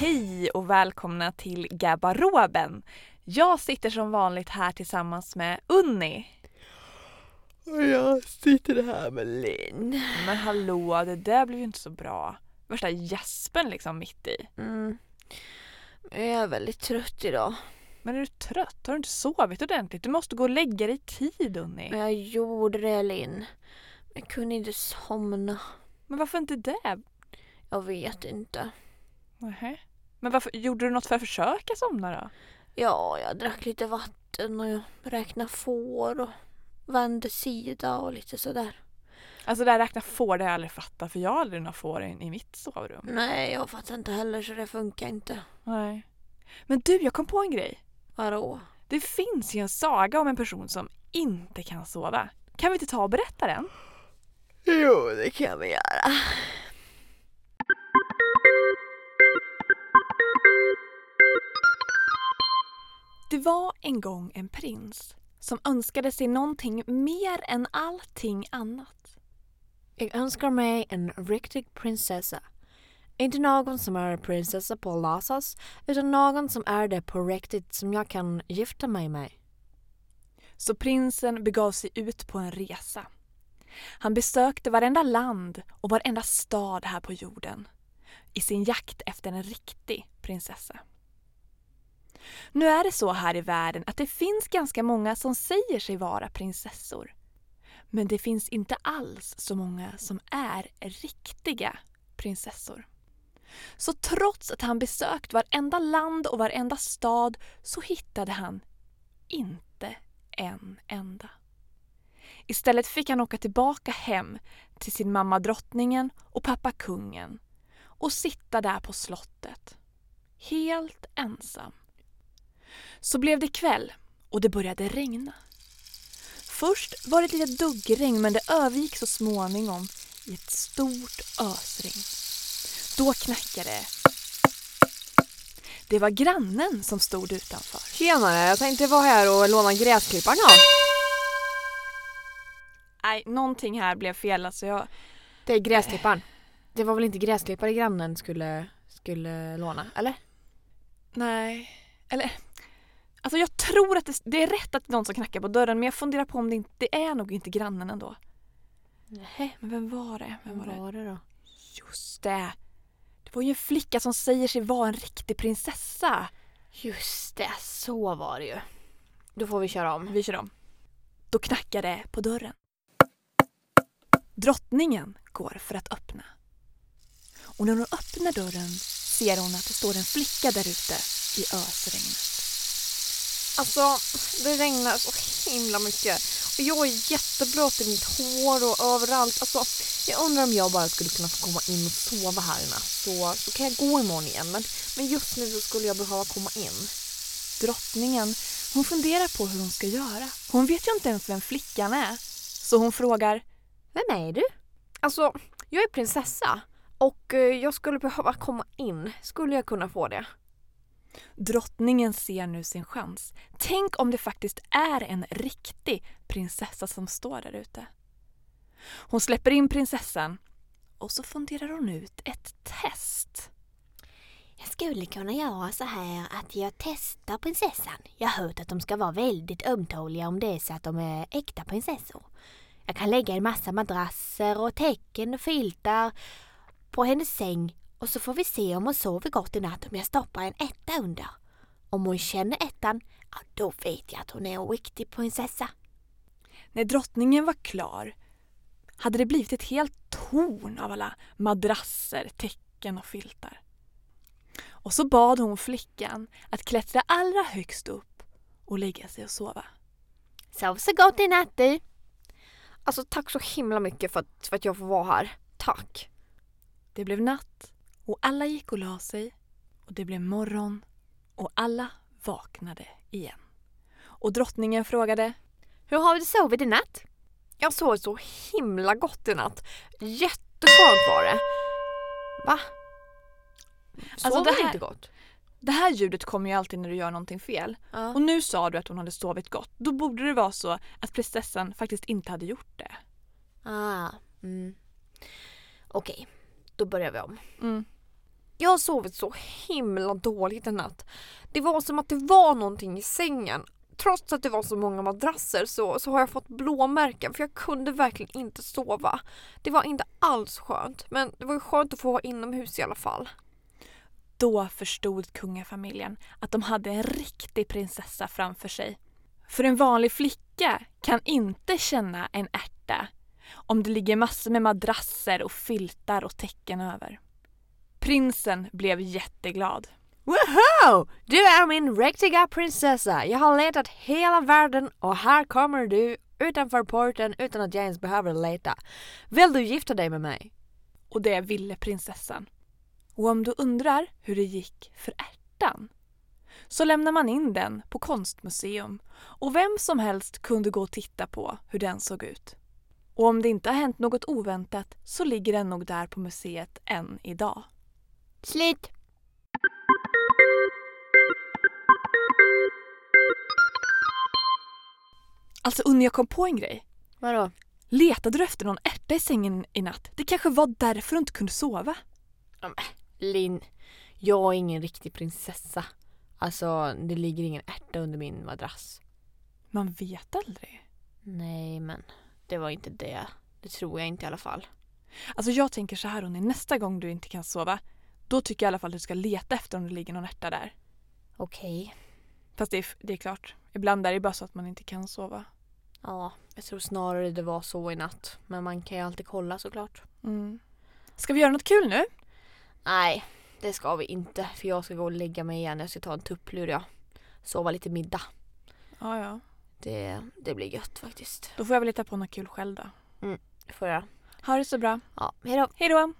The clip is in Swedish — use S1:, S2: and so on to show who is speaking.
S1: Hej och välkomna till Garderoben. Jag sitter som vanligt här tillsammans med Unni.
S2: Och jag sitter här med Linn.
S1: Men hallå, det där blev ju inte så bra. Värsta gäspen liksom mitt i.
S2: Mm. Jag är väldigt trött idag.
S1: Men är du trött? Har du inte sovit ordentligt? Du måste gå och lägga dig i tid Unni.
S2: Men jag gjorde det Linn. Jag kunde inte somna.
S1: Men varför inte det?
S2: Jag vet inte.
S1: Nähä. Men varför, gjorde du något för att försöka somna då?
S2: Ja, jag drack lite vatten och jag räknade får och vände sida och lite sådär.
S1: Alltså det här räkna får det har jag aldrig fattat för jag har aldrig några får i, i mitt sovrum.
S2: Nej, jag fattar inte heller så det funkar inte.
S1: Nej. Men du, jag kom på en grej.
S2: Vadå?
S1: Det finns ju en saga om en person som inte kan sova. Kan vi inte ta och berätta den?
S2: Jo, det kan vi göra.
S1: Det var en gång en prins som önskade sig någonting mer än allting annat.
S2: Jag önskar mig en riktig prinsessa. Inte någon som är prinsessa på låtsas, utan någon som är det på riktigt som jag kan gifta mig med.
S1: Så prinsen begav sig ut på en resa. Han besökte varenda land och varenda stad här på jorden i sin jakt efter en riktig prinsessa. Nu är det så här i världen att det finns ganska många som säger sig vara prinsessor. Men det finns inte alls så många som är riktiga prinsessor. Så trots att han besökt varenda land och varenda stad så hittade han inte en enda. Istället fick han åka tillbaka hem till sin mamma drottningen och pappa kungen och sitta där på slottet. Helt ensam. Så blev det kväll och det började regna. Först var det ett litet duggregn men det övergick så småningom i ett stort ösregn. Då knackade det. Det var grannen som stod utanför.
S2: Tjenare, jag tänkte vara här och låna gräsklipparen ja.
S1: Nej, någonting här blev fel alltså. Jag...
S2: Det är gräsklipparen. Det var väl inte gräsklippare grannen skulle, skulle låna, eller?
S1: Nej, eller... Alltså jag tror att det, det är rätt att någon som knackar på dörren men jag funderar på om det inte det är nog inte grannen ändå.
S2: Nej,
S1: Men vem var det? Vem var det?
S2: var det då?
S1: Just det. Det var ju en flicka som säger sig vara en riktig prinsessa.
S2: Just det, så var det ju. Då får vi köra om.
S1: Vi kör om. Då knackar det på dörren. Drottningen går för att öppna. Och när hon öppnar dörren ser hon att det står en flicka där ute i ösregnet.
S2: Alltså, det regnar så himla mycket. Och jag är jätteblöt i mitt hår och överallt. Alltså, jag undrar om jag bara skulle kunna få komma in och sova här i natt. Så, så kan jag gå imorgon igen. Men, men just nu så skulle jag behöva komma in.
S1: Drottningen, hon funderar på hur hon ska göra. Hon vet ju inte ens vem flickan är. Så hon frågar
S2: Vem är du? Alltså, jag är prinsessa. Och eh, jag skulle behöva komma in. Skulle jag kunna få det?
S1: Drottningen ser nu sin chans. Tänk om det faktiskt är en riktig prinsessa som står där ute. Hon släpper in prinsessan och så funderar hon ut ett test.
S3: Jag skulle kunna göra så här att jag testar prinsessan. Jag har hört att de ska vara väldigt ömtåliga om det är så att de är äkta prinsessor. Jag kan lägga en massa madrasser och täcken och filtar på hennes säng och så får vi se om hon sover gott i natt om jag stoppar en etta under. Om hon känner ettan, ja då vet jag att hon är en riktig prinsessa.
S1: När drottningen var klar hade det blivit ett helt torn av alla madrasser, täcken och filtar. Och så bad hon flickan att klättra allra högst upp och lägga sig och sova.
S3: Sov så gott i natt du.
S2: Alltså tack så himla mycket för att, för att jag får vara här. Tack.
S1: Det blev natt och alla gick och la sig och det blev morgon och alla vaknade igen. Och drottningen frågade
S3: Hur har du sovit i natt?
S2: Jag sov så himla gott i natt. Jätteskönt var det. Va? Sov
S1: Alltså, det här-
S2: inte gott?
S1: Det här ljudet kommer ju alltid när du gör någonting fel.
S2: Ja.
S1: Och nu sa du att hon hade sovit gott. Då borde det vara så att prinsessan faktiskt inte hade gjort det.
S3: Ah, mm. Okej, då börjar vi om.
S1: Mm.
S2: Jag har sovit så himla dåligt en natt. Det var som att det var någonting i sängen. Trots att det var så många madrasser så, så har jag fått blåmärken för jag kunde verkligen inte sova. Det var inte alls skönt men det var ju skönt att få vara inomhus i alla fall.
S1: Då förstod kungafamiljen att de hade en riktig prinsessa framför sig. För en vanlig flicka kan inte känna en ärta om det ligger massor med madrasser och filtar och täcken över. Prinsen blev jätteglad.
S2: Woho! Du är min riktiga prinsessa. Jag har letat hela världen och här kommer du utanför porten utan att jag ens behöver leta. Vill du gifta dig med mig?
S1: Och det ville prinsessan. Och om du undrar hur det gick för ärtan så lämnar man in den på konstmuseum och vem som helst kunde gå och titta på hur den såg ut. Och om det inte har hänt något oväntat så ligger den nog där på museet än idag.
S3: Slut!
S1: Alltså Unni, jag kom på en grej.
S2: Vadå?
S1: Letade du efter någon ärta i sängen i natt? Det kanske var därför du inte kunde sova?
S2: Linn, jag är ingen riktig prinsessa. Alltså, det ligger ingen ärta under min madrass.
S1: Man vet aldrig.
S2: Nej, men det var inte det. Det tror jag inte i alla fall.
S1: Alltså jag tänker så här Unni, nästa gång du inte kan sova då tycker jag i alla fall att du ska leta efter om det ligger någon ärta där.
S2: Okej.
S1: Fast det är, det är klart, ibland är det bara så att man inte kan sova.
S2: Ja, jag tror snarare det var så i natt. Men man kan ju alltid kolla såklart.
S1: Mm. Ska vi göra något kul nu?
S2: Nej, det ska vi inte. För jag ska gå och lägga mig igen. Jag ska ta en tupplur jag. Sova lite middag.
S1: Ja, ja.
S2: Det, det blir gött faktiskt.
S1: Då får jag väl hitta på något kul själv då.
S2: Det får jag.
S1: Ha det så bra.
S2: Ja, hejdå.
S1: Hej då!